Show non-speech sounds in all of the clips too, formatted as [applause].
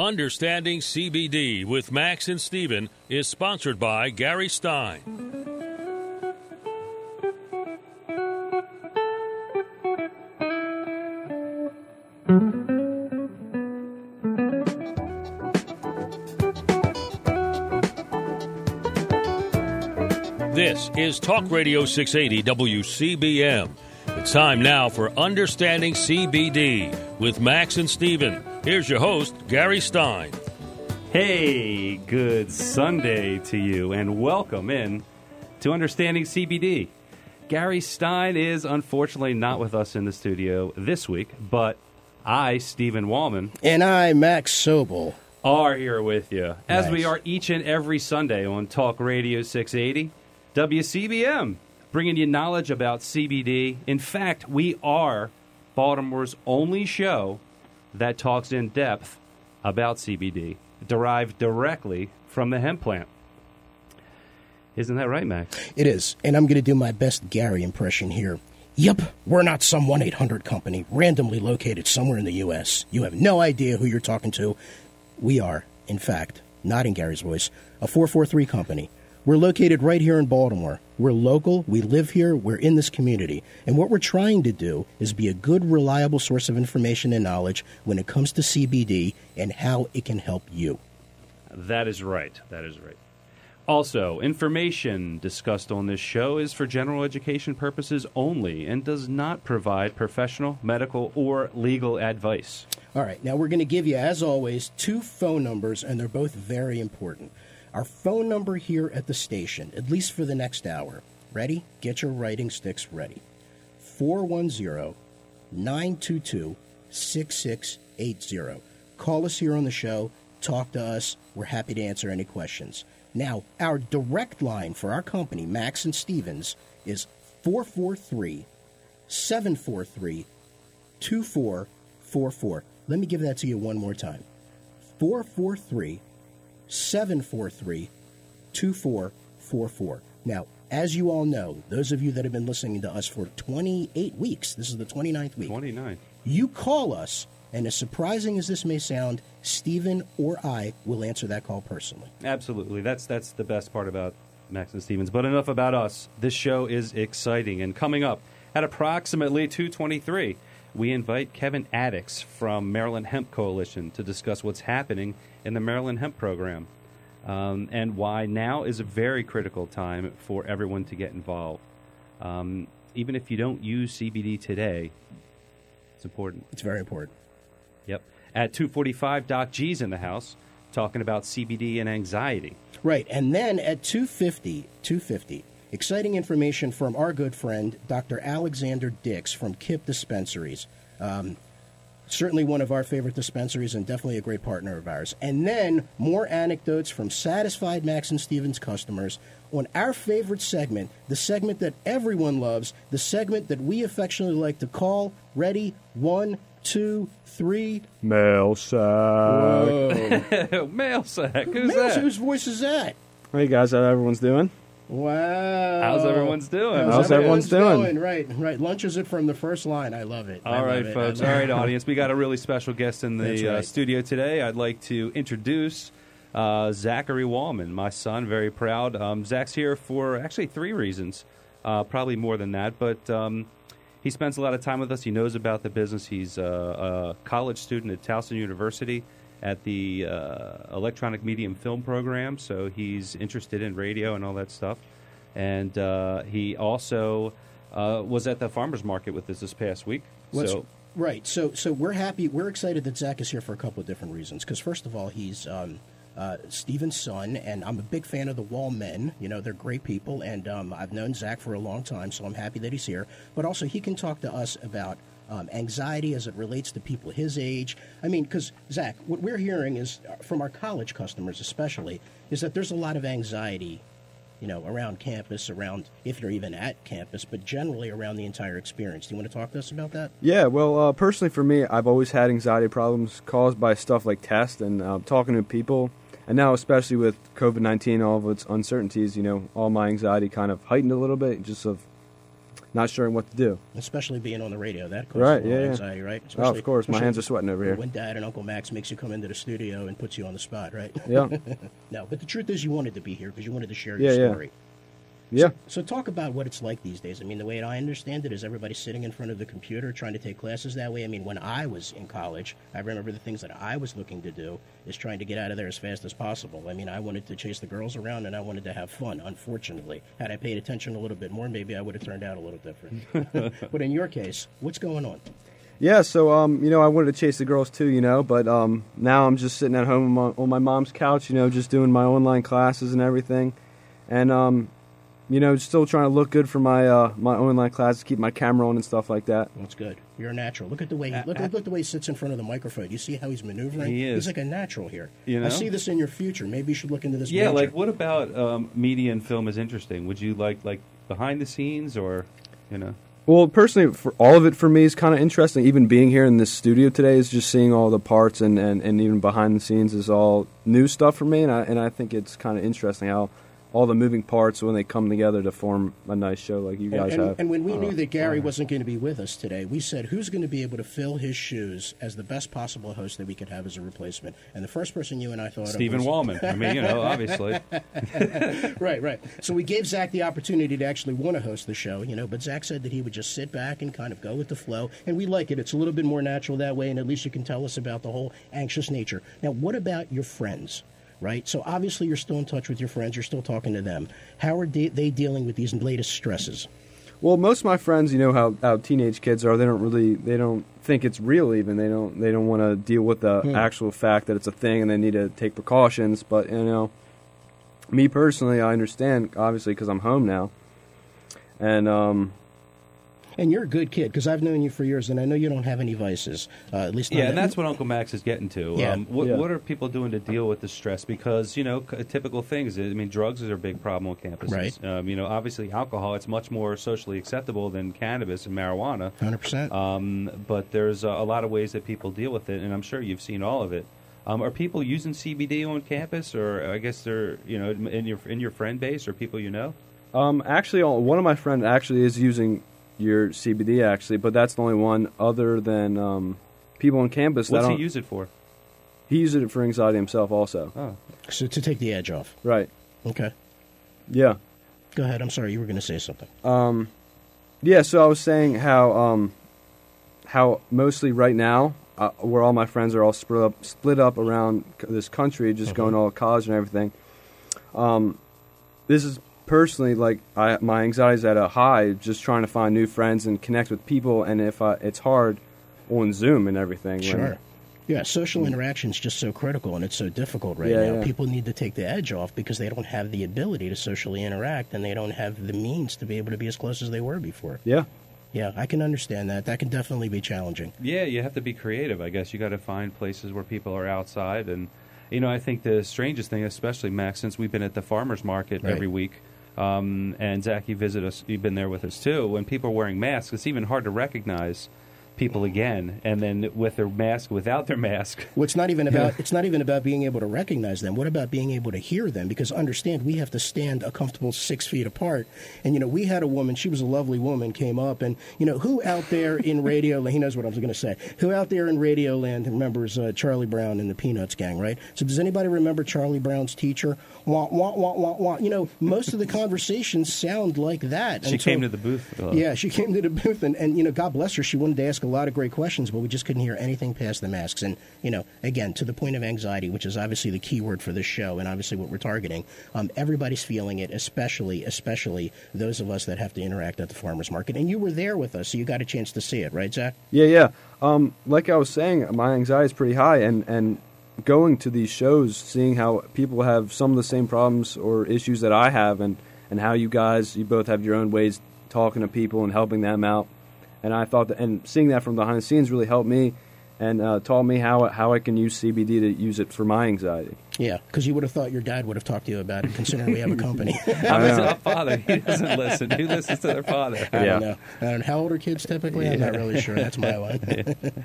Understanding CBD with Max and Steven is sponsored by Gary Stein. This is Talk Radio 680 WCBM. It's time now for Understanding CBD with Max and Steven. Here's your host, Gary Stein. Hey, good Sunday to you, and welcome in to Understanding CBD. Gary Stein is unfortunately not with us in the studio this week, but I, Steven Walman, And I, Max Sobel. are here with you, as Nice. we are each and every Sunday on Talk Radio 680 WCBM, bringing you knowledge about CBD. In fact, we are Baltimore's only show that talks in depth about CBD, derived directly from the hemp plant. Isn't that right, Max? It is. And I'm going to do my best Gary impression here. Yep, we're not some 1 800 company randomly located somewhere in the U.S. You have no idea who you're talking to. We are, in fact, not in Gary's voice, a 443 company. We're located right here in Baltimore. We're local, we live here, we're in this community. And what we're trying to do is be a good, reliable source of information and knowledge when it comes to CBD and how it can help you. That is right. That is right. Also, information discussed on this show is for general education purposes only and does not provide professional, medical, or legal advice. All right, now we're going to give you, as always, two phone numbers, and they're both very important. Our phone number here at the station, at least for the next hour. Ready? Get your writing sticks ready. 410 922 6680. Call us here on the show, talk to us. We're happy to answer any questions. Now, our direct line for our company, Max and Stevens, is 443 743 2444. Let me give that to you one more time 443 743 2444. Now, as you all know, those of you that have been listening to us for 28 weeks, this is the 29th week, 29. you call us, and as surprising as this may sound, Steven or I will answer that call personally. Absolutely. That's that's the best part about Max and Stevens. But enough about us. This show is exciting and coming up at approximately 2:23, we invite Kevin Atticks from Maryland Hemp Coalition to discuss what's happening in the Maryland Hemp program. Um, and why now is a very critical time for everyone to get involved. Um, even if you don't use CBD today, it's important. It's very important. Yep. At 245, Doc G's in the house talking about CBD and anxiety. Right, and then at 250, 250, exciting information from our good friend Dr. Alexander Dix from KIP Dispensaries. Um, certainly one of our favorite dispensaries and definitely a great partner of ours. And then more anecdotes from satisfied Max and Stevens customers on our favorite segment, the segment that everyone loves, the segment that we affectionately like to call Ready, One, Two, Three. Mail sack. Whoa. [laughs] Mail sack. Who's Mail's- that? Whose voice is that? Hey guys, how everyone's doing? Wow. How's everyone's doing? How's everyone's doing? Right, right. Lunches it from the first line. I love it. I All love right, folks. I [laughs] All love right, it. audience. We got a really special guest in That's the uh, studio today. I'd like to introduce uh, Zachary Walman, my son. Very proud. Um, Zach's here for actually three reasons, uh, probably more than that. But um, he spends a lot of time with us. He knows about the business. He's uh, a college student at Towson University at the uh, electronic medium film program. So he's interested in radio and all that stuff. And uh, he also uh, was at the farmers market with us this past week. So right. So, so we're happy. We're excited that Zach is here for a couple of different reasons. Because first of all, he's um, uh, Steven's son, and I'm a big fan of the Wall Men. You know, they're great people, and um, I've known Zach for a long time, so I'm happy that he's here. But also, he can talk to us about. Um, anxiety as it relates to people his age. I mean, because Zach, what we're hearing is uh, from our college customers, especially, is that there's a lot of anxiety you know, around campus, around if you're even at campus, but generally around the entire experience. Do you want to talk to us about that? Yeah, well, uh, personally for me, I've always had anxiety problems caused by stuff like tests and uh, talking to people. And now, especially with COVID 19, all of its uncertainties, you know, all my anxiety kind of heightened a little bit just of not sure what to do. Especially being on the radio, that causes Right, yeah, anxiety, right? Oh, Especially, of course, my hands are sweating over here. When Dad and Uncle Max makes you come into the studio and puts you on the spot, right? Yeah, [laughs] no, but the truth is, you wanted to be here because you wanted to share your yeah. story. yeah. So talk about what it's like these days. I mean, the way I understand it is everybody sitting in front of the computer trying to take classes that way. I mean, when I was in college, I remember the things that I was looking to do is trying to get out of there as fast as possible. I mean, I wanted to chase the girls around and I wanted to have fun. Unfortunately, had I paid attention a little bit more, maybe I would have turned out a little different. [laughs] but in your case, what's going on? Yeah, so um, you know, I wanted to chase the girls too, you know, but um, now I'm just sitting at home on my, on my mom's couch, you know, just doing my online classes and everything, and um, you know, still trying to look good for my uh, my online classes, keep my camera on and stuff like that. That's good. You're a natural. Look at the way he, look, look at the way he sits in front of the microphone. You see how he's maneuvering? He is. He's like a natural here. You know? I see this in your future. Maybe you should look into this. Yeah, major. like what about um, media and film is interesting? Would you like like behind the scenes or you know? Well, personally, for all of it for me is kind of interesting. Even being here in this studio today is just seeing all the parts and, and, and even behind the scenes is all new stuff for me, and I and I think it's kind of interesting how all the moving parts when they come together to form a nice show like you guys and, have. and when we Oh, knew that Gary wasn't going to be with us today, we said, who's going to be able to fill his shoes as the best possible host that we could have as a replacement? And the first person you and I thought Steven of was, [laughs] Walman. I mean, you know, obviously. [laughs] Right, right. So we gave Zach the opportunity to actually want to host the show, you know, but Zach said that he would just sit back and kind of go with the flow. And we like it. It's a little bit more natural that way, and at least you can tell us about the whole anxious nature. Now, what about your friends? Right? So obviously you're still in touch with your friends, you're still talking to them. How are de- they dealing with these latest stresses? Well, most of my friends, you know how, how teenage kids are. They don't really, they don't think it's real. Even they don't, they don't want to deal with the Hmm. actual fact that it's a thing, and they need to take precautions. But you know, me personally, I understand obviously because I'm home now, and um, And you're a good kid because I've known you for years, and I know you don't have any vices. Uh, at least, not Yeah, that- and that's what Uncle Max is getting to. Yeah. Um, what, Yeah. what are people doing to deal with the stress? Because you know, c- typical things. I mean, drugs is a big problem on campuses. Right. Um, you know, obviously alcohol. It's much more socially acceptable than cannabis and marijuana. 100%. Um, but there's a, a lot of ways that people deal with it, and I'm sure you've seen all of it. Um, are people using CBD on campus, or I guess they're you know in your in your friend base or people you know? um, actually, one of my friends actually is using your CBD actually, but that's the only one other than um, people on campus that What's he use it for? he uses it for anxiety himself also. Oh, so to take the edge off. Right? Okay. Yeah. Go ahead. I'm sorry. You were going to say something. Um, yeah, so I was saying how um, how mostly right now, uh, where all my friends are all split up, split up around c- this country, just going to all college and everything. Um, this is personally like I, my anxiety's at a high, just trying to find new friends and connect with people. And if I, it's hard on Zoom and everything. when- Sure. Yeah, social interaction is just so critical and it's so difficult right Yeah, now. yeah. People need to take the edge off because they don't have the ability to socially interact and they don't have the means to be able to be as close as they were before. yeah. Yeah, I can understand that. That can definitely be challenging. Yeah, you have to be creative. I guess you got to find places where people are outside, and you know, I think the strangest thing, especially Max, since we've been at the farmers market Right. every week, um, and Zach, you visit us, you've been there with us too. When people are wearing masks, it's even hard to recognize people again, and then with their mask, without their mask. Well, it's not even [laughs] about it's not even about being able to recognize them. What about being able to hear them? Because understand, we have to stand a comfortable six feet apart. And you know, we had a woman. She was a lovely woman. Came up, and you know, who out there in [laughs] radio? He knows what I was going to say. Who out there in Radio Land remembers uh, Charlie Brown and the Peanuts gang? Right. So, does anybody remember Charlie Brown's teacher? Wah wah wah wah wah. You know, most of the conversations sound like that. She until- came to the booth. uh, yeah, she came to the booth, and, and you know, God bless her. She wanted to ask a lot of great questions, but we just couldn't hear anything past the masks. And you know, again, to the point of anxiety, which is obviously the key word for this show, and obviously what we're targeting. Um, everybody's feeling it, especially, especially those of us that have to interact at the farmers market. And you were there with us, so you got a chance to see it, right, Zach? Yeah, yeah. Um, like I was saying, my anxiety is pretty high, and and going to these shows, seeing how people have some of the same problems or issues that I have, and and how you guys, you both have your own ways talking to people and helping them out, and I thought that, and seeing that from behind the scenes really helped me, and uh, taught me how how I can use CBD to use it for my anxiety. Yeah, because you would have thought your dad would have talked to you about it, considering we have a [laughs] company. [laughs] I'm his father. He doesn't listen. Who listens to their father? I Yeah. don't know. I don't know. How old are kids typically? I'm not really sure. That's my one. [laughs]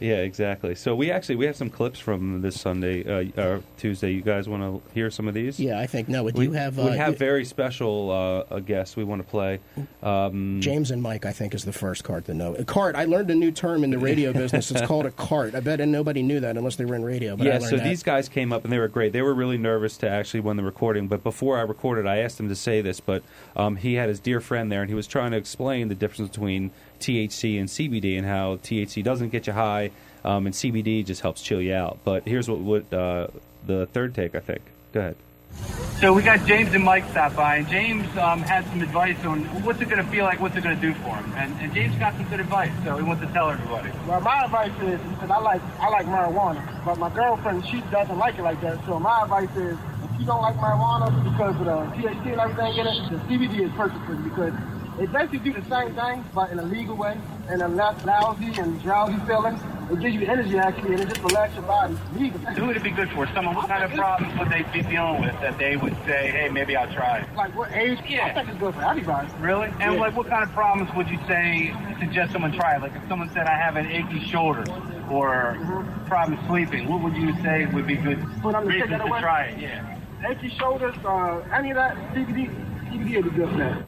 Yeah, exactly. So we actually we have some clips from this Sunday uh, or Tuesday. You guys want to hear some of these? yeah, I think no. Do We you have? we Uh, have very special uh, uh, guests we want to play. Um, James and Mike, I think, is the first cart to know. A cart. I learned a new term in the radio business. It's called a cart. I bet nobody knew that unless they were in radio. But yeah, learned so that. these guys came up and they were great. They were really nervous to actually win the recording, but before I recorded, I asked him to say this. But um, he had his dear friend there, and he was trying to explain the difference between THC and CBD and how THC doesn't get you high, um, and CBD just helps chill you out. But here's what, what uh, the third take, I think. Go ahead. So we got James and Mike stop by, and James um, had some advice on what's it going to feel like, what's it going to do for him, and, and James got some good advice, so he wants to tell everybody. Well, my advice is because I like I like marijuana, but my girlfriend she doesn't like it like that. So my advice is if you don't like marijuana because of the THC and everything in it, the CBD is perfect for you because it basically do the same thing but in a legal way and a less lousy and drowsy feeling. It gives you energy actually and it just relaxes your body. Who would it be good for? Someone, what kind of problems would they be dealing with that they would say, hey, maybe I'll try it? Like what age? Yeah. I think it's good for everybody. Really? And Yeah. like, what kind of problems would you say suggest someone try it? Like, if someone said I have an achy shoulder or problem sleeping, what would you say would be good For them to take reasons to try it? Yeah. Achy shoulders, uh, any of that CBD, CBD would be good for that.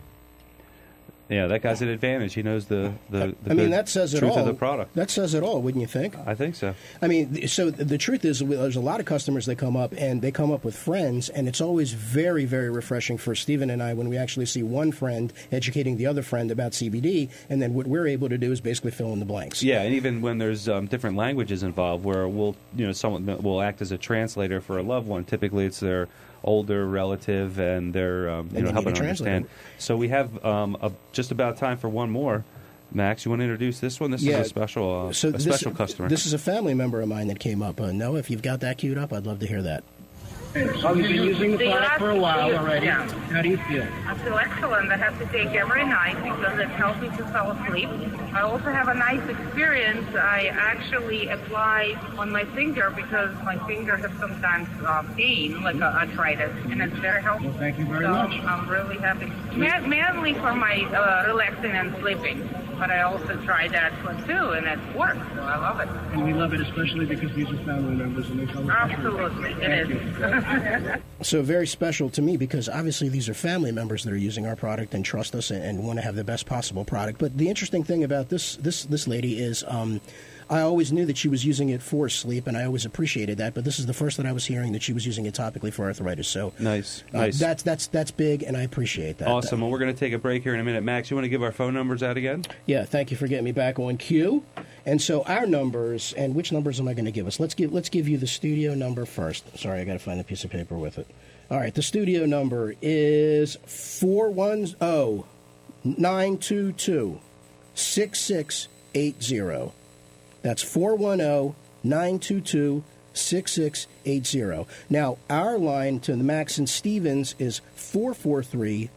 Yeah, that guy's an advantage. He knows the the, the I mean, that says it truth all. of the product. That says it all, wouldn't you think? I think so. I mean, so the truth is, there's a lot of customers that come up, and they come up with friends, and it's always very, very refreshing for Steven and I when we actually see one friend educating the other friend about CBD, and then what we're able to do is basically fill in the blanks. Yeah, and even when there's um, different languages involved, where we'll, you know, someone will act as a translator for a loved one. Typically, it's their older relative, and they're, um, you And know, helping understand. So we have um, a, just about time for one more. Max, you want to introduce this one? This Yeah. is a special, uh, So a this, special customer. This is a family member of mine that came up. Uh, Noah, if you've got that queued up, I'd love to hear that. So we've been using the product for a while already. yeah. How do you feel? I feel excellent. I have to take every night because it helps me to fall asleep. I also have a nice experience. I actually apply on my finger because my finger has sometimes uh, pain, like arthritis, and it's very helpful. Well, thank you very so much. I'm really happy. Ma- mainly for my uh, relaxing and sleeping, but I also tried that one too, and it works. So I love it. And we love it especially because these are family members and they come Absolutely, it is. [laughs] So very special to me because obviously these are family members that are using our product and trust us and, and want to have the best possible product. But the interesting thing about this this this lady is. Um, I always knew that she was using it for sleep, and I always appreciated that. But this is the first that I was hearing that she was using it topically for arthritis. So Nice, uh, nice. That's that's that's big, and I appreciate that. awesome. Well, we're going to take a break here in a minute. Max, you want to give our phone numbers out again? Yeah, thank you for getting me back on cue. And so our numbers, and which numbers am I going to give us? Let's give let's give you the studio number first. Sorry, I got to find a piece of paper with it. All right, the studio number is 410 922 6680. That's 410 922 6680. Now, our line to the Max and Stevens is 443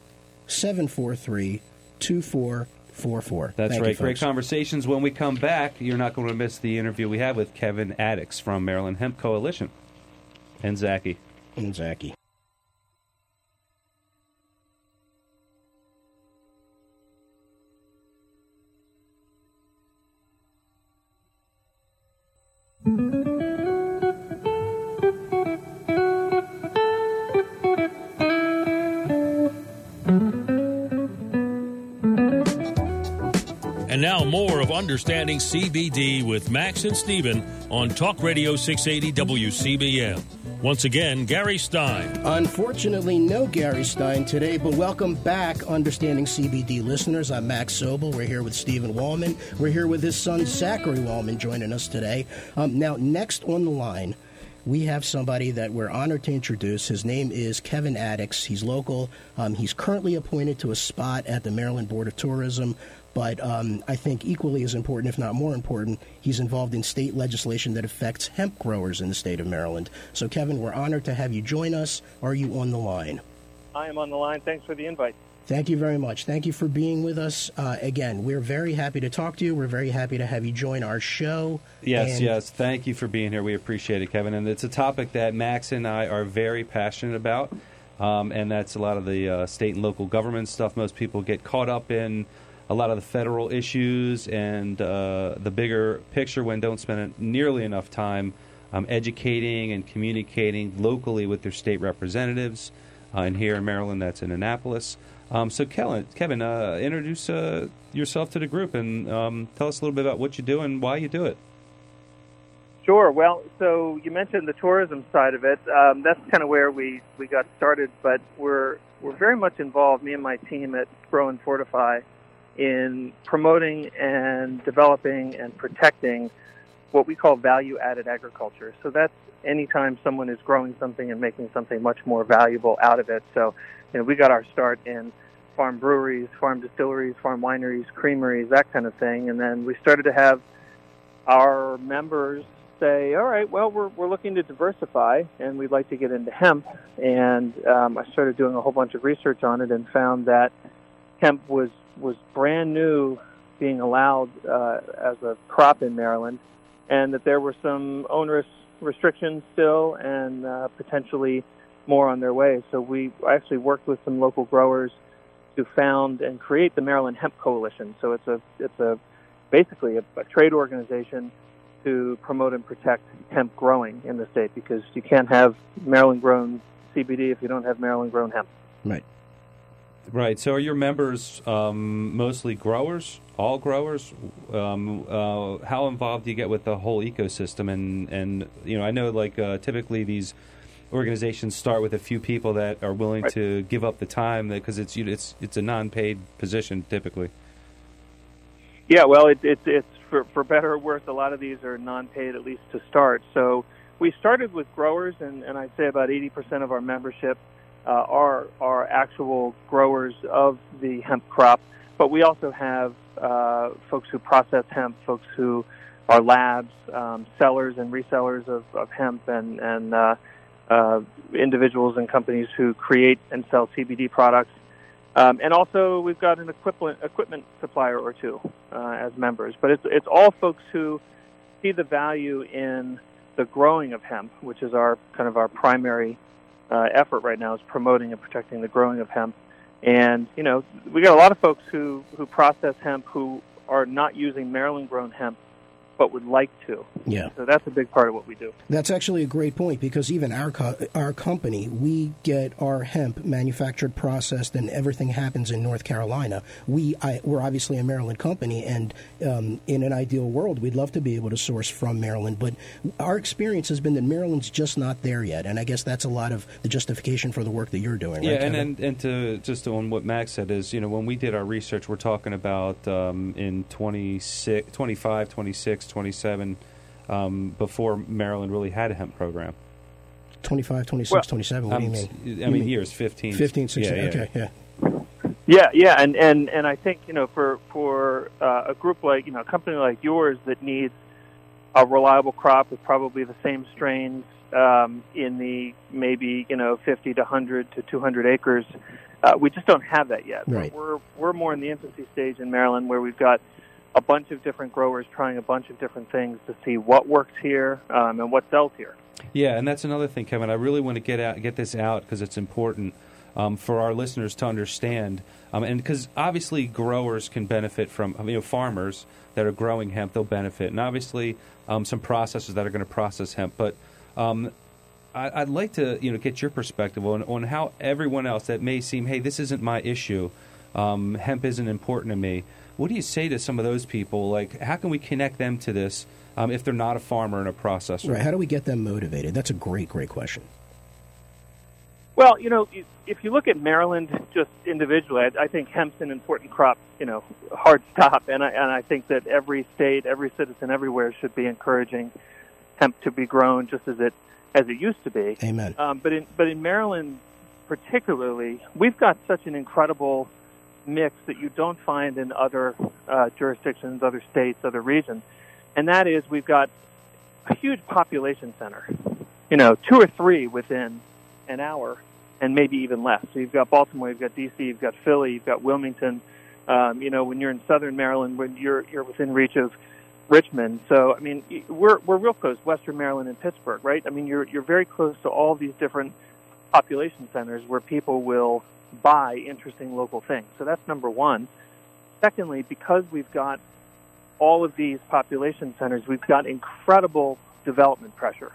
743 2444. That's Thank you, right. Great conversations. When we come back, you're not going to miss the interview we have with Kevin Atticks from Maryland Hemp Coalition and Zachy. And Zachy. And now more of Understanding CBD with Max and Steven on Talk Radio 680 WCBM. Once again, Gary Stein. Unfortunately, no Gary Stein today, but welcome back, Understanding CBD listeners. I'm Max Sobel. We're here with Steven Walman. We're here with his son, Zachary Walman, joining us today. Um, now, next on the line, we have somebody that we're honored to introduce. His name is Kevin Atticks. He's local. Um, he's currently appointed to a spot at the Maryland Board of Tourism. But um, I think equally as important, if not more important, he's involved in state legislation that affects hemp growers in the state of Maryland. So, Kevin, we're honored to have you join us. Are you on the line? I am on the line. Thanks for the invite. Thank you very much. Thank you for being with us. Uh, again, we're very happy to talk to you. We're very happy to have you join our show. Yes, And- yes. Thank you for being here. We appreciate it, Kevin. And it's a topic that Max and I are very passionate about. Um, and that's a lot of the uh, state and local government stuff. Most people get caught up in a lot of the federal issues and uh, the bigger picture when don't spend nearly enough time um, educating and communicating locally with their state representatives. Uh, and here in Maryland, that's in Annapolis. Um, so, Kellen, Kevin, uh, introduce uh, yourself to the group and um, tell us a little bit about what you do and why you do it. Sure. Well, so you mentioned the tourism side of it. Um, that's kind of where we, we got started, but we're we're very much involved, me and my team at Grow and Fortify, in promoting and developing and protecting what we call value-added agriculture. So that's anytime someone is growing something and making something much more valuable out of it. So, you know, we got our start in farm breweries, farm distilleries, farm wineries, creameries, that kind of thing, and then we started to have our members say, all right, well, we're, we're looking to diversify and we'd like to get into hemp. And um, I started doing a whole bunch of research on it and found that hemp was, was brand new being allowed uh, as a crop in Maryland and that there were some onerous restrictions still and uh, potentially more on their way. So we actually worked with some local growers to found and create the Maryland Hemp Coalition. So it's a, it's a basically a, a trade organization to promote and protect hemp growing in the state because you can't have Maryland grown CBD if you don't have Maryland grown hemp. Right. Right. So, are your members um, mostly growers, all growers? Um, uh, how involved do you get with the whole ecosystem? And and you know, I know like uh, typically these organizations start with a few people that are willing Right. to give up the time because it's it's it's a non-paid position typically. Yeah, well, it, it, it's for, for better or worse, a lot of these are non-paid at least to start. So we started with growers, and, and I'd say about 80% of our membership uh, are are actual growers of the hemp crop. But we also have uh, folks who process hemp, folks who are labs, um, sellers and resellers of, of hemp, and and uh, uh, individuals and companies who create and sell CBD products. Um, and also, we've got an equipment equipment supplier or two uh, as members. But it's it's all folks who see the value in the growing of hemp, which is our kind of our primary uh, effort right now, is promoting and protecting the growing of hemp. And you know, we got a lot of folks who who process hemp who are not using Maryland grown hemp, but would like to. Yeah. So that's a big part of what we do. That's actually a great point because even our co- our company, we get our hemp manufactured, processed, and everything happens in North Carolina. We I, we're obviously a Maryland company, and um, in an ideal world, we'd love to be able to source from Maryland. But our experience has been that Maryland's just not there yet, and I guess that's a lot of the justification for the work that you're doing. Yeah, right, and, and and to just on what Max said is, you know, when we did our research, we're talking about um, in 26, 25, 26, 27, um, before Maryland really had a hemp program. 25, 26, Well, 27. What do you Um, mean? I mean, mean years, 15. 15, 16. Yeah, yeah. Okay, yeah. Yeah, yeah, and and and I think you know for for uh, a group like you know a company like yours that needs a reliable crop with probably the same strains um, in the maybe you know 50 to 100 to 200 acres, uh, we just don't have that yet. Right. We're we're more in the infancy stage in Maryland where we've got a bunch of different growers trying a bunch of different things to see what works here um, and what sells here. Yeah, and that's another thing, Kevin. I really want to get out, get this out because it's important um, for our listeners to understand, um, and because obviously growers can benefit from, you know, farmers that are growing hemp, they'll benefit, and obviously um, some processors that are going to process hemp. But um, I, I'd like to, you know, get your perspective on on how everyone else that may seem, hey, this isn't my issue, um, hemp isn't important to me. What do you say to some of those people? Like, how can we connect them to this um, if they're not a farmer and a processor? Right. How do we get them motivated? That's a great, great question. Well, you know, if you look at Maryland just individually, I, I think hemp's an important crop. You know, hard stop, and I and I think that every state, every citizen, everywhere should be encouraging hemp to be grown just as it as it used to be. Amen. Um, but in but in Maryland, particularly, we've got such an incredible mix that you don't find in other uh, jurisdictions, other states, other regions, and that is we've got a huge population center. You know, two or three within an hour and maybe even less. So you've got Baltimore, you've got D.C., you've got Philly, you've got Wilmington. Um, you know, when you're in Southern Maryland, when you're you're within reach of Richmond. So I mean, we're we're real close, Western Maryland and Pittsburgh, right? I mean, you're you're very close to all these different population centers where people will buy interesting local things. So that's number one. Secondly, because we've got all of these population centers, we've got incredible development pressure.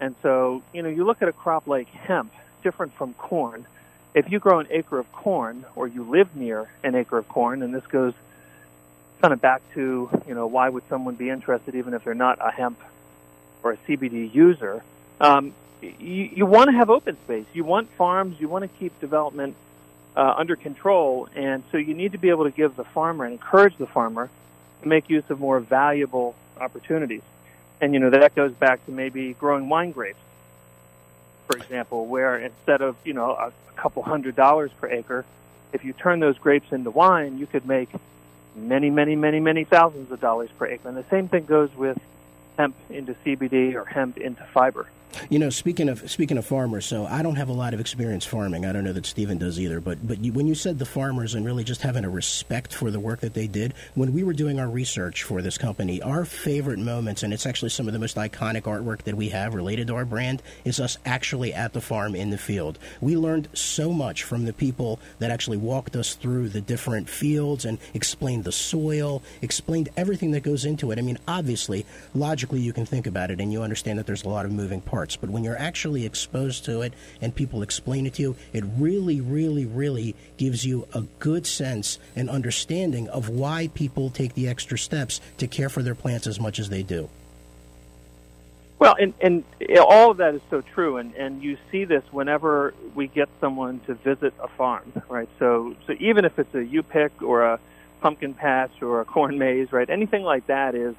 And so, you know, you look at a crop like hemp, different from corn. If you grow an acre of corn or you live near an acre of corn, and this goes kind of back to, you know, why would someone be interested even if they're not a hemp or a CBD user? Um, you, you want to have open space. You want farms. You want to keep development uh, under control, and so you need to be able to give the farmer and encourage the farmer to make use of more valuable opportunities. And you know that goes back to maybe growing wine grapes, for example, where instead of you know a, couple hundred dollars per acre, if you turn those grapes into wine, you could make many, many, many, many thousands of dollars per acre. And the same thing goes with hemp into CBD or hemp into fiber. You know, speaking of speaking of farmers, so I don't have a lot of experience farming. I don't know that Steven does either. But but you, when you said the farmers and really just having a respect for the work that they did, when we were doing our research for this company, our favorite moments, and it's actually some of the most iconic artwork that we have related to our brand, is us actually at the farm in the field. We learned so much from the people that actually walked us through the different fields and explained the soil, explained everything that goes into it. I mean, obviously, logically, you can think about it and you understand that there's a lot of moving parts parts. But when you're actually exposed to it and people explain it to you, it really, really, really gives you a good sense and understanding of why people take the extra steps to care for their plants as much as they do. Well, and, and all of that is so true, and, and you see this whenever we get someone to visit a farm, right? So, so even if it's a U pick or a pumpkin patch or a corn maze, right? Anything like that is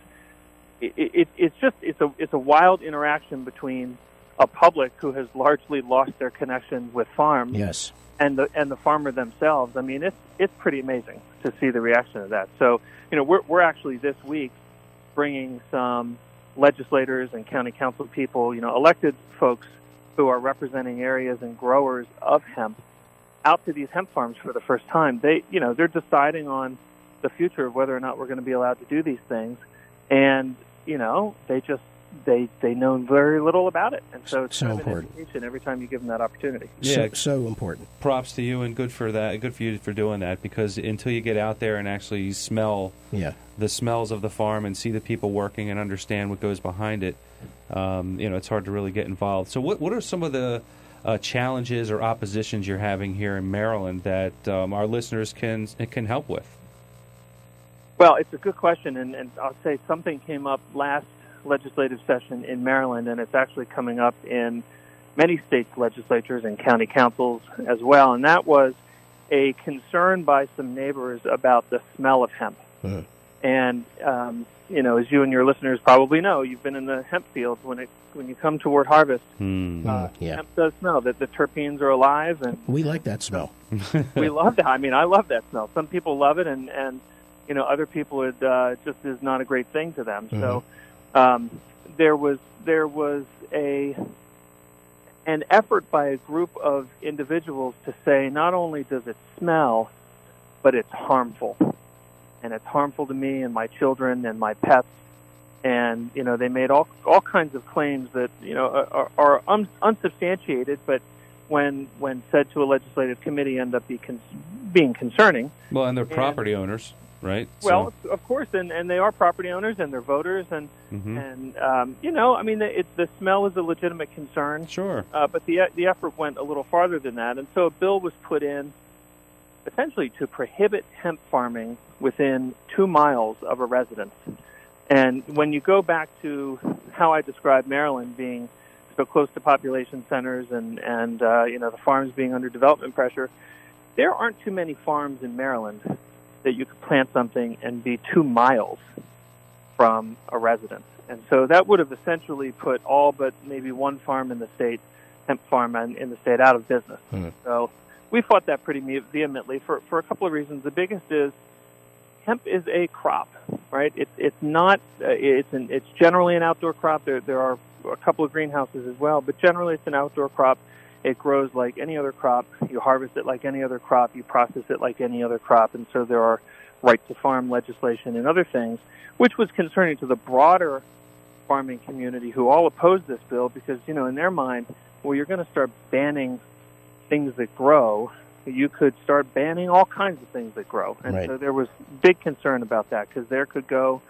it, it, it's just it's a it's a wild interaction between a public who has largely lost their connection with farms yes. and the and the farmer themselves. I mean, it's it's pretty amazing to see the reaction of that. So, you know, we're we're actually this week bringing some legislators and county council people, you know, elected folks who are representing areas and growers of hemp out to these hemp farms for the first time. They, you know, they're deciding on the future of whether or not we're going to be allowed to do these things, and you know, they just they they know very little about it, and so it's so kind important. of an education every time you give them that opportunity. Yeah. So, so important. Props to you and good for that. Good for you for doing that because until you get out there and actually smell Yeah. the smells of the farm and see the people working and understand what goes behind it, um, you know, it's hard to really get involved. So, what what are some of the uh, challenges or oppositions you're having here in Maryland that um, our listeners can can help with? Well, it's a good question, and, and I'll say something came up last legislative session in Maryland, and it's actually coming up in many states' legislatures and county councils as well, and that was a concern by some neighbors about the smell of hemp. Uh-huh. And um, you know, as you and your listeners probably know, you've been in the hemp fields when it when you come toward harvest. Hmm. Uh, yeah. Hemp does smell that the terpenes are alive, and We like that smell. we love that. I mean, I love that smell. Some people love it, and and you know, other people it uh, just is not a great thing to them. So um, there was there was a an effort by a group of individuals to say not only does it smell, but it's harmful, and it's harmful to me and my children and my pets. And you know, they made all all kinds of claims that you know are, are un, unsubstantiated, but when when said to a legislative committee, end up be con- being concerning. Well, and they're And- property owners, right? Well, of course, and and they are property owners and they're voters, and Mhm. and um, you know, I mean, it, the smell is a legitimate concern. Sure. Uh, but the the effort went a little farther than that, and so a bill was put in, essentially to prohibit hemp farming within two miles of a residence. And when you go back to how I described Maryland being so close to population centers and and uh, you know the farms being under development pressure, there aren't too many farms in Maryland that you could plant something and be two miles from a residence. And so that would have essentially put all but maybe one farm in the state, hemp farm in, the state, out of business. Hmm. So we fought that pretty vehemently for, for a couple of reasons. The biggest is hemp is a crop, right? It's it's not uh, it's an it's generally an outdoor crop. There there are a couple of greenhouses as well, but generally it's an outdoor crop. It grows like any other crop. You harvest it like any other crop. You process it like any other crop. And so there are right to farm legislation and other things, which was concerning to the broader farming community who all opposed this bill because, you know, in their mind, well, you're going to start banning things that grow. You could start banning all kinds of things that grow. And Right. so there was big concern about that because there could go,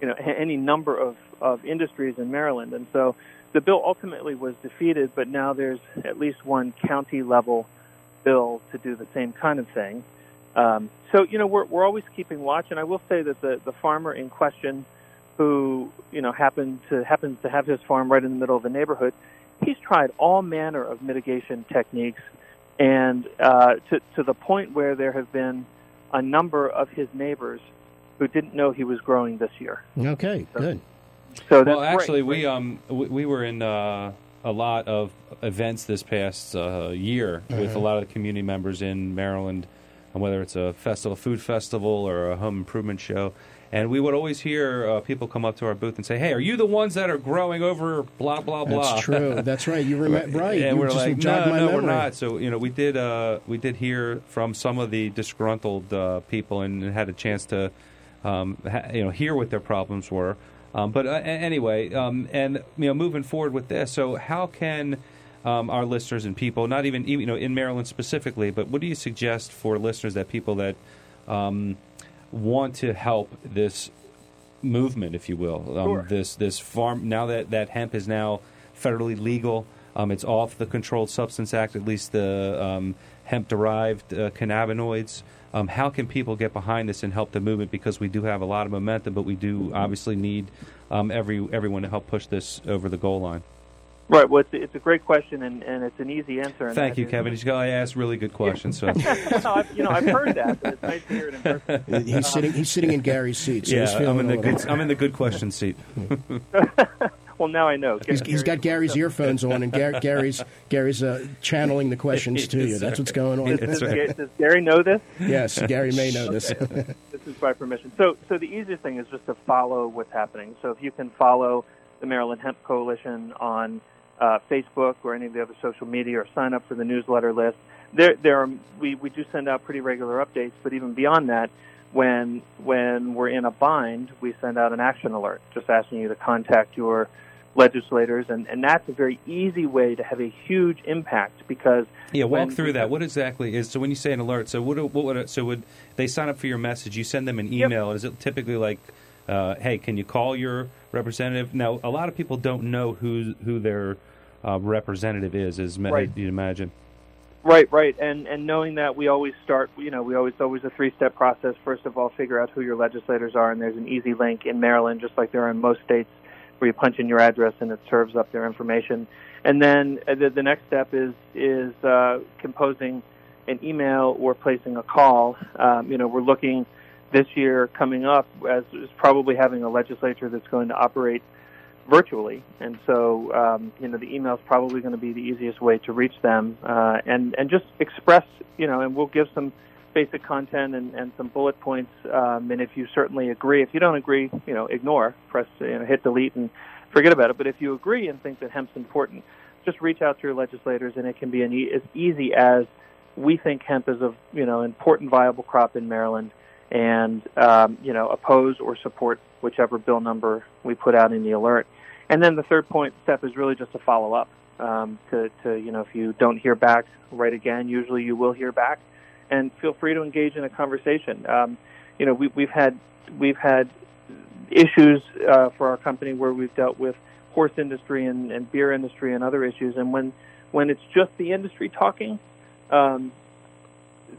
you know, any number of, of industries in Maryland. And so the bill ultimately was defeated, but now there's at least one county level bill to do the same kind of thing. Um, so you know we're we're always keeping watch, and I will say that the the farmer in question, who you know happened to happens to have his farm right in the middle of the neighborhood, he's tried all manner of mitigation techniques, and uh, to to the point where there have been a number of his neighbors who didn't know he was growing this year. Okay, good. So that's well, actually, great. we um we, we were in uh, a lot of events this past uh, year with a lot of the community members in Maryland, and whether it's a festival, food festival, or a home improvement show. And we would always hear uh, people come up to our booth and say, "Hey, are you the ones that are growing over blah blah blah?" That's true. That's right. You remember [laughs] right? And you we're just like, no, no, memory. we're not. So you know, we did uh, we did hear from some of the disgruntled uh, people and had a chance to um, ha- you know hear what their problems were. Um, but uh, anyway, um, and you know, moving forward with this, so how can um, our listeners and people, not even you know in Maryland specifically, but what do you suggest for listeners that people that um, want to help this movement, if you will, um, Sure. this this farm now that that hemp is now federally legal, um, it's off the Controlled Substance Act, at least the um, hemp derived uh, cannabinoids. Um, how can people get behind this and help the movement? Because we do have a lot of momentum, but we do obviously need um, every everyone to help push this over the goal line. right. Well, it's, it's a great question, and, and it's an easy answer. and Thank that you, is- Kevin. I asked really good questions. So [laughs] well, I've, you know, I've heard that, but it's nice to hear it in person. [laughs] He's sitting. He's sitting in Gary's seat. So yeah, I'm in the a little- good I'm in the good question seat. [laughs] Well, now I know. He's, he's got Gary's earphones [laughs] on, and Gar, Gary's Gary's uh, channeling the questions to you. That's what's going on. Does, does, right. Does Gary know this? Yes, Gary may know this. This is by permission. So, so the easiest thing is just to follow what's happening. So, if you can follow the Maryland Hemp Coalition on uh, Facebook or any of the other social media, or sign up for the newsletter list, there, there are we, we do send out pretty regular updates. But even beyond that, when when we're in a bind, we send out an action alert, just asking you to contact your legislators, and, and that's a very easy way to have a huge impact because Yeah, walk when through that. What exactly is so when you say an alert? So what? What would so would they sign up for your message? You send them an Yep. email. Is it typically like, uh, hey, can you call your representative? Now, a lot of people don't know who who their uh, representative is. As Right. you'd imagine. Right, right, and and knowing that we always start, you know, we always always a three step process. First of all, figure out who your legislators are, and there's an easy link in Maryland, just like there are in most states, where you punch in your address and it serves up their information. And then uh, the, the next step is is uh, composing an email or placing a call. Um, you know, we're looking this year coming up as is probably having a legislature that's going to operate virtually, and so um, you know the email is probably going to be the easiest way to reach them, uh, and and just express you know, and we'll give some basic content and, and some bullet points, um, and if you certainly agree, if you don't agree, you know, ignore, press you know, hit delete and forget about it. But if you agree and think that hemp's important, just reach out to your legislators, and it can be an e- as easy as we think hemp is a you know important viable crop in Maryland, and um, you know oppose or support whichever bill number we put out in the alert. And then the third point step is really just to follow up. Um, to, to you know, if you don't hear back, write again. Usually, you will hear back, and feel free to engage in a conversation. Um, you know, we, we've had we've had issues uh, for our company where we've dealt with horse industry and, and beer industry and other issues, and when when it's just the industry talking, um,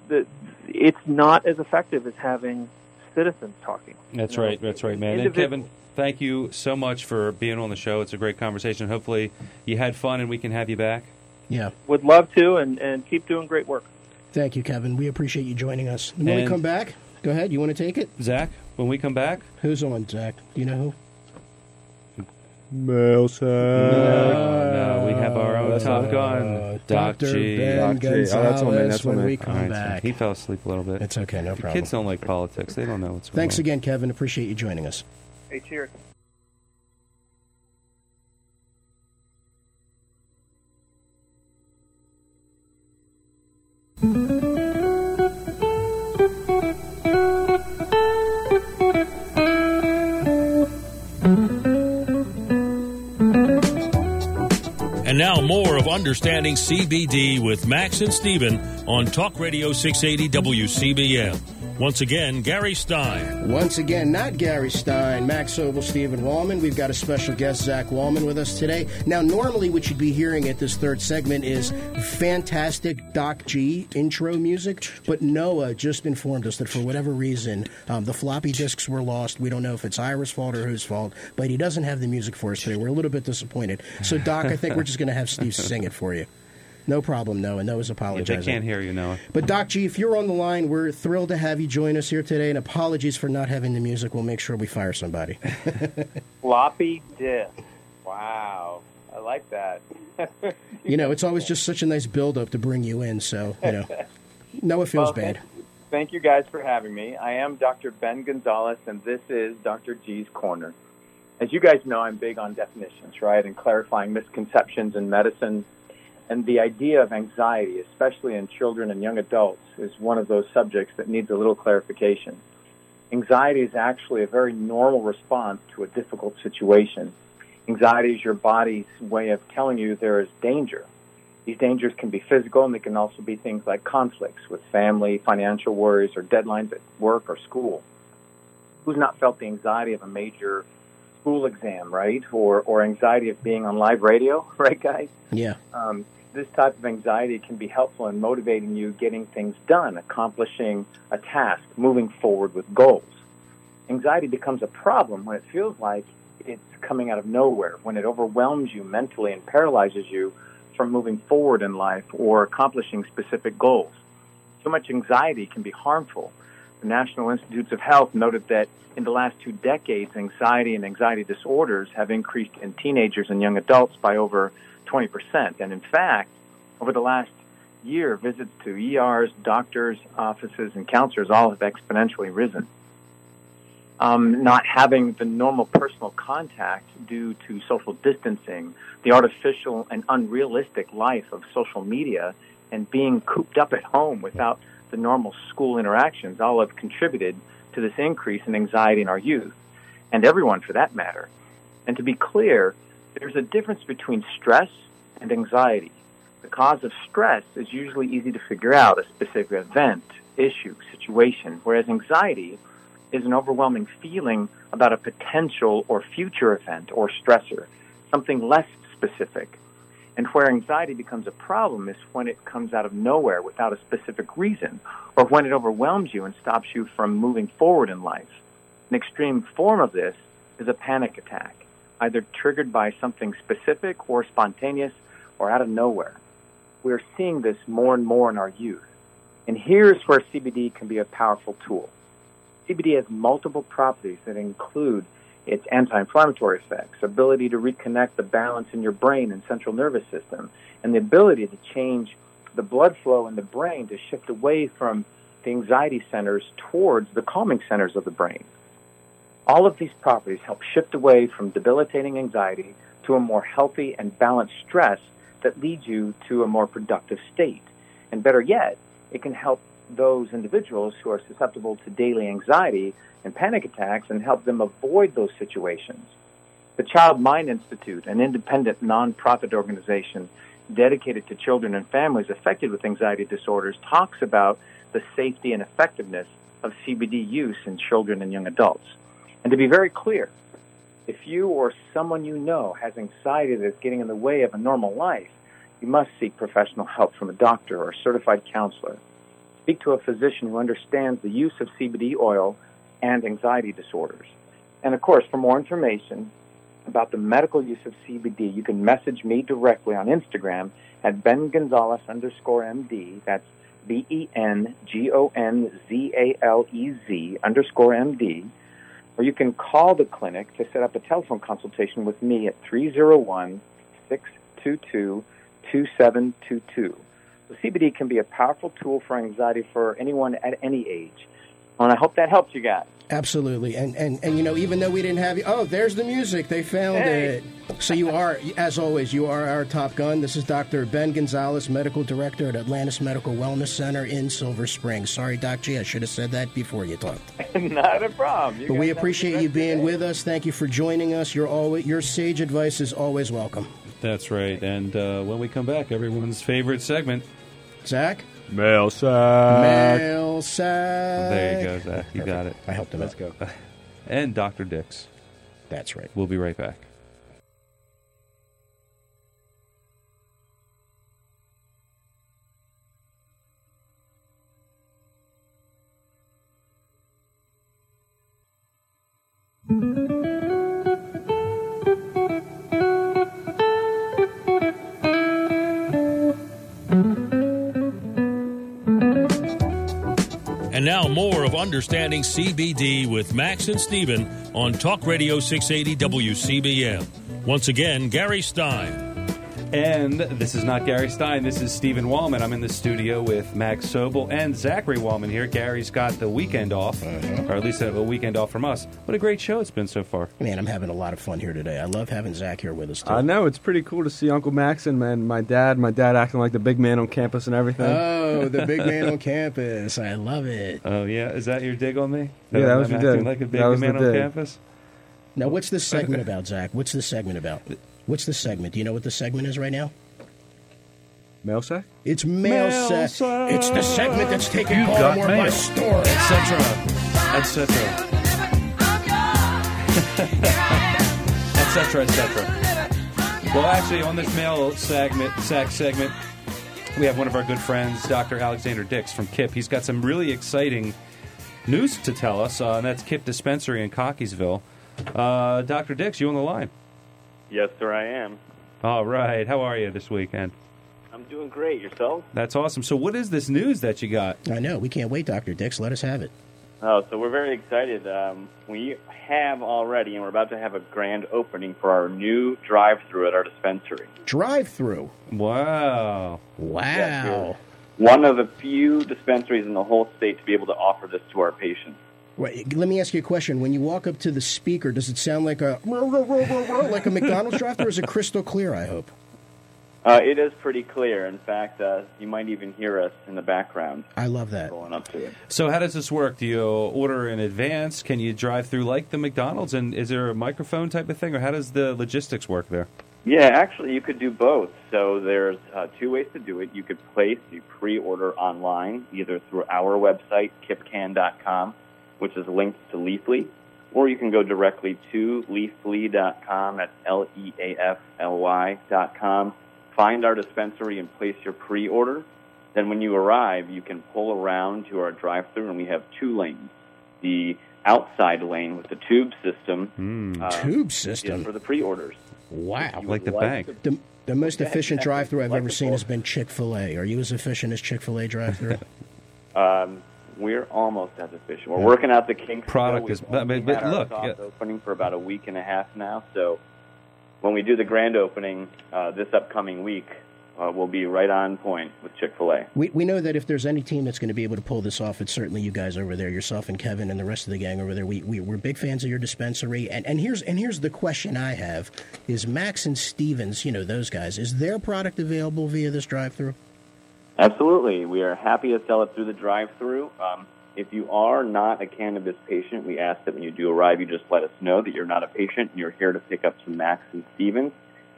the, it's not as effective as having citizens talking. That's You know, right. That's right, man. And Kevin, thank you so much for being on the show. It's a great conversation. Hopefully, you had fun and we can have you back. Yeah. Would love to, and, and keep doing great work. Thank you, Kevin. We appreciate you joining us. When we come back, go ahead. You want to take it? Zach, when we come back, Who's on, Zach? Do you know who? Melson. no, no, we have our own That's Top not- Gun, Doc Dr. G. Ben Doc G. Oh, that's on me, Gonzalez that's on when me. we All come right, so back. he fell asleep a little bit. It's okay, no The problem. Kids don't like politics. They don't know what's going Thanks on. again, Kevin. Appreciate you joining us. Hey, cheers. Understanding CBD with Max and Steven on Talk Radio 680 WCBM. Once again, Gary Stein. Once again, not Gary Stein, Max Sobel, Steven Walman. We've got a special guest, Zach Walman, with us today. Now, normally what you'd be hearing at this third segment is fantastic Doc G intro music, but Noah just informed us that for whatever reason, um, the floppy disks were lost. We don't know if it's Ira's fault or whose fault, but he doesn't have the music for us today. We're a little bit disappointed. So, Doc, I think we're just going to have Steve sing it for you. No problem, Noah. Noah's Yeah, apologizing. they can't hear you, Noah. But Doc G, if you're on the line, we're thrilled to have you join us here today. And apologies for not having the music. We'll make sure we fire somebody. [laughs] Floppy disk. Wow. I like that. [laughs] you know, it's always just such a nice build up to bring you in. So you know, [laughs] Noah feels Well, bad. Thank, thank you guys for having me. I am Dr. Ben Gonzalez, and this is Dr. G's Corner. As you guys know, I'm big on definitions, right, and clarifying misconceptions in medicine. And the idea of anxiety, especially in children and young adults, is one of those subjects that needs a little clarification. Anxiety is actually a very normal response to a difficult situation. Anxiety is your body's way of telling you there is danger. These dangers can be physical and they can also be things like conflicts with family, financial worries, or deadlines at work or school. Who's not felt the anxiety of a major school exam, right? Or, or anxiety of being on live radio, [laughs] right, guys? Yeah. Um, this type of anxiety can be helpful in motivating you getting things done, accomplishing a task, moving forward with goals. Anxiety becomes a problem when it feels like it's coming out of nowhere, when it overwhelms you mentally and paralyzes you from moving forward in life or accomplishing specific goals. Too much anxiety can be harmful. The National Institutes of Health noted that in the last two decades, anxiety and anxiety disorders have increased in teenagers and young adults by over 20%. And in fact, over the last year, visits to ERs, doctors, offices, and counselors all have exponentially risen. Um, not having the normal personal contact due to social distancing, the artificial and unrealistic life of social media, and being cooped up at home without the normal school interactions all have contributed to this increase in anxiety in our youth, and everyone for that matter. And to be clear, there's a difference between stress and anxiety. The cause of stress is usually easy to figure out, a specific event, issue, situation, whereas anxiety is an overwhelming feeling about a potential or future event or stressor, something less specific. And where anxiety becomes a problem is when it comes out of nowhere without a specific reason, or when it overwhelms you and stops you from moving forward in life. An extreme form of this is a panic attack, either triggered by something specific or spontaneous or out of nowhere. We're seeing this more and more in our youth. And here's where CBD can be a powerful tool. CBD has multiple properties that include its anti-inflammatory effects, ability to reconnect the balance in your brain and central nervous system, and the ability to change the blood flow in the brain to shift away from the anxiety centers towards the calming centers of the brain. All of these properties help shift away from debilitating anxiety to a more healthy and balanced stress that leads you to a more productive state. And better yet, it can help those individuals who are susceptible to daily anxiety and panic attacks and help them avoid those situations. The Child Mind Institute, an independent nonprofit organization dedicated to children and families affected with anxiety disorders, talks about the safety and effectiveness of CBD use in children and young adults. And to be very clear, if you or someone you know has anxiety that's getting in the way of a normal life, you must seek professional help from a doctor or a certified counselor. Speak to a physician who understands the use of CBD oil and anxiety disorders. And of course, for more information about the medical use of CBD, you can message me directly on Instagram at Ben Gonzalez underscore MD. That's B E N G O N Z A L E Z underscore MD. Or you can call the clinic to set up a telephone consultation with me at 301 622 2722. So CBD can be a powerful tool for anxiety for anyone at any age. And I hope that helps you guys. Absolutely, and and and you know, even though we didn't have you, oh, there's the music. They found Hey. it. So you are, as always, you are our top gun. This is Dr. Ben Gonzalez, medical director at Atlantis Medical Wellness Center in Silver Spring. Sorry, Doc G, I should have said that before you talked. [laughs] Not a problem. You But we have a good appreciate you being day. with us. Thank you for joining us. Your always, your sage advice is always welcome. That's right. And uh, when we come back, everyone's favorite segment. Zach? Mail sack. Mail sack. There you go, Zach. You got it. I helped him Let's out. go. And Dr. Dix. That's right. We'll be right back. Now more of Understanding CBD with Max and Steven on Talk Radio 680 WCBM. Once again, Gary Stein. And this is not Gary Stein. This is Steven Walman. I'm in the studio with Max Sobel and Zachary Walman here. Gary's got the weekend off, uh-huh. or at least a, a weekend off from us. What a great show it's been so far. Man, I'm having a lot of fun here today. I love having Zach here with us, too. I know it's pretty cool to see Uncle Max and man, my dad. My dad acting like the big man on campus and everything. Oh, the big [laughs] man on campus. I love it. Oh yeah, is that your dig on me? Yeah, that I'm was your acting dig. Like a big That man on campus. Now, what's this segment [laughs] about, Zach? What's this segment about? What's the segment? Do you know what the segment is right now? Mail sack. It's mail, Mail sack. sack. It's the segment that's taking You got Baltimore by storm. etc. etc. etc. etc. Well, actually, on this mail segment, sack segment, we have one of our good friends, Dr. Alexander Dix from KIP. He's got some really exciting news to tell us, uh, and that's KIP Dispensary in Cockeysville. Uh, Dr. Dix, you on the line? Yes, sir, I am. All right. How are you this weekend? I'm doing great. Yourself? That's awesome. So, what is this news that you got? I know. We can't wait, Dr. Dix. Let us have it. Oh, so we're very excited. Um, we have already, and we're about to have a grand opening for our new drive-through at our dispensary. Drive through. Wow. Wow. One of the few dispensaries in the whole state to be able to offer this to our patients. Wait, let me ask you a question. When you walk up to the speaker, does it sound like a like a McDonald's drive-through, or is it crystal clear? I hope. Uh, it is pretty clear. In fact, uh, you might even hear us in the background I love that. going up to it. So how does this work? Do you order in advance? Can you drive through like the McDonald's? And is there a microphone type of thing, or how does the logistics work there? Yeah, actually, you could do both. So there's uh, two ways to do it. You could place the pre-order online, either through our website, kipcan.com, which is linked to Leafly, or you can go directly to leafly.com, that's L-E-A-F-L-Y dot com, find our dispensary and place your pre-order. Then when you arrive, you can pull around to our drive-through, and we have two lanes. The outside lane with the tube system uh, Tube system. for the pre-orders. Wow. If you Like the bank. to The, the most Yeah, efficient exactly. drive-through I've Like ever seen has been Chick-fil-A. Are you as efficient as Chick-fil-A drive-through? [laughs] Um, we're almost as efficient. We're working out the kinks. Product still. is- We've but- only but had our look, yeah. opening for about a week and a half now. So when we do the grand opening uh, this upcoming week, uh, we'll be right on point with Chick Fil A. we, we know that if there's any team that's going to be able to pull this off, it's certainly you guys over there, yourself and Kevin and the rest of the gang over there. We, we we're big fans of your dispensary, and, and here's and here's the question I have: Is Max and Stevens, you know those guys, is their product available via this drive-through? Absolutely, we are happy to sell it through the drive-through. Um, if you are not a cannabis patient, we ask that when you do arrive, you just let us know that you're not a patient and you're here to pick up some Max and Stevens.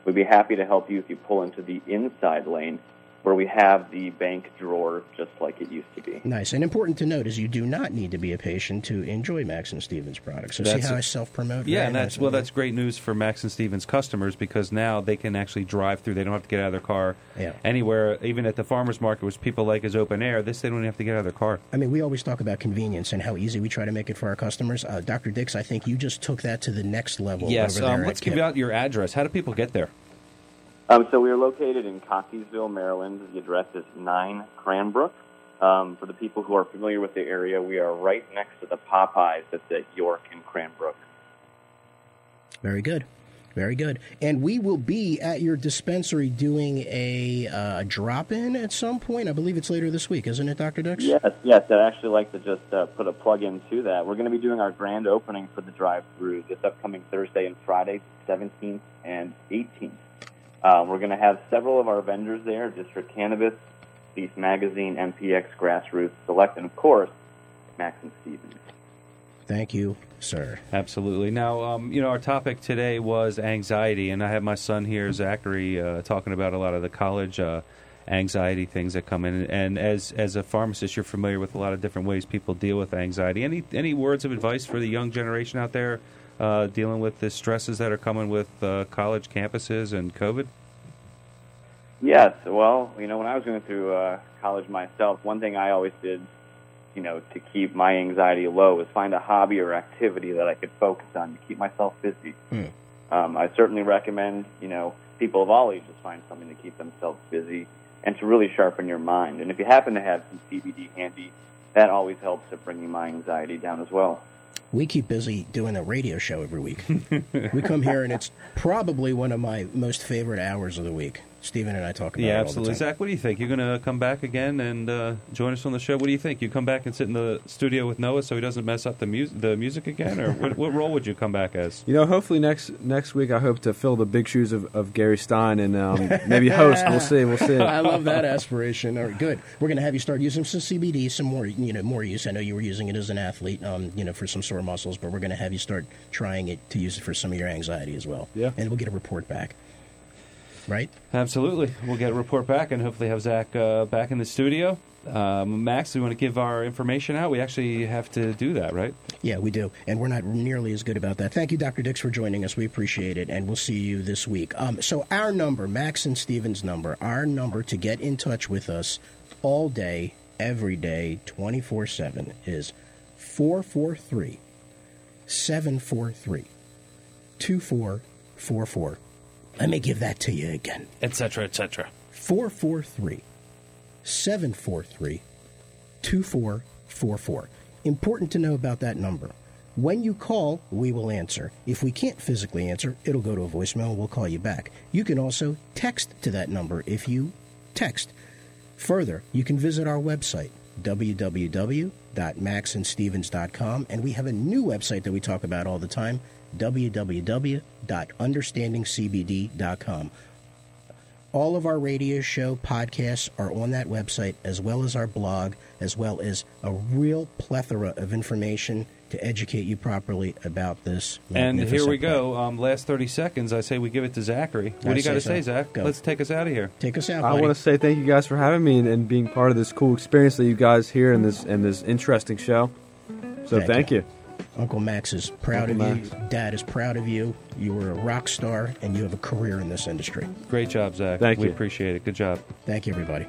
We'd be happy to help you if you pull into the inside lane where we have the bank drawer just like it used to be. Nice and important to note is you do not need to be a patient to enjoy Max and Stevens products. So That's see how a- I self-promote? Yeah, Very and that's well, that's great news for Max and Stevens customers because now they can actually drive through. They don't have to get out of their car Yeah. anywhere. Even at the farmers market, which people like is open air. This they don't have to get out of their car. I mean, we always talk about convenience and how easy we try to make it for our customers. Uh, Dr. Dix, I think you just took that to the next level. yes, over there um, let's give Kip. out your address. How do people get there? Um, so we are located in Cockeysville, Maryland. The address is 9 Cranbrook. Um, for the people who are familiar with the area, we are right next to the Popeyes that's at York and Cranbrook. Very good. Very good. And we will be at your dispensary doing a uh, drop in at some point. I believe it's later this week, isn't it, Dr. Dix? Yes, yes. I'd actually like to just uh, put a plug into that. We're going to be doing our grand opening for the drive-through this upcoming Thursday and Friday, 17th and 18th. Uh, we're going to have several of our vendors there: District Cannabis, Beef Magazine, MPX, Grassroots, Select, and of course, Max and Stevens. Thank you sir. Absolutely. Now, um, you know, our topic today was anxiety, and I have my son here, Zachary, uh, talking about a lot of the college uh, anxiety things that come in. And as as a pharmacist, you're familiar with a lot of different ways people deal with anxiety. Any any words of advice for the young generation out there uh, dealing with the stresses that are coming with uh, college campuses and COVID? Yes. Well, you know, when I was going through uh, college myself, one thing I always did, you know, to keep my anxiety low was find a hobby or activity that I could focus on to keep myself busy. Hmm. Um, I certainly recommend, you know, people of all ages find something to keep themselves busy and to really sharpen your mind. And if you happen to have some CBD handy, that always helps at bringing my anxiety down as well. We keep busy doing a radio show every week. we come here, and it's probably one of my most favorite hours of the week. Steven and I talk about Yeah, it all the absolutely. time. Zach, what do you think? You're going to come back again and uh, join us on the show. What do you think? You come back and sit in the studio with Noah so he doesn't mess up the, mu- the music again, or what, what role would you come back as? You know, hopefully next next week I hope to fill the big shoes of, of Gary Stein and um, maybe host. We'll see. We'll see. [laughs] I love that aspiration. All right, good. We're going to have you start using some CBD, some more, you know, more use. I know you were using it as an athlete, um, you know, for some sore muscles, but we're going to have you start trying it to use it for some of your anxiety as well. Yeah. And we'll get a report back. Right? Absolutely. We'll get a report back and hopefully have Zach uh, back in the studio. Um, Max, you want to give our information out? We actually have to do that, right? Yeah, we do. And we're not nearly as good about that. Thank you, Dr. Dix, for joining us. We appreciate it. And we'll see you this week. Um, so, our number, Max and Steven's number, our number to get in touch with us all day, every day, 24 7 is 443 743 2444. Let me give that to you again. etc., etc. 443 743 2444. Important to know about that number. When you call, we will answer. If we can't physically answer, it'll go to a voicemail and we'll call you back. You can also text to that number if you text. Further, you can visit our website, www.maxandstevens.com, and we have a new website that we talk about all the time, www.understandingcbd.com. All of our radio show podcasts are on that website, as well as our blog, as well as a real plethora of information to educate you properly about this. And here we plant. go. Um, last 30 seconds, I say we give it to Zachary. What I do you got to say say. Zach? Go. Let's take us out of here. Take us out. I want to say thank you guys for having me and, and being part of this cool experience that you guys here in this in this interesting show. So Thank thank, you. you. Uncle Max is proud Uncle of Max. you. Dad is proud of you. You were a rock star, and you have a career in this industry. Great job, Zach. Thank we you. appreciate it. Good job. Thank you, everybody.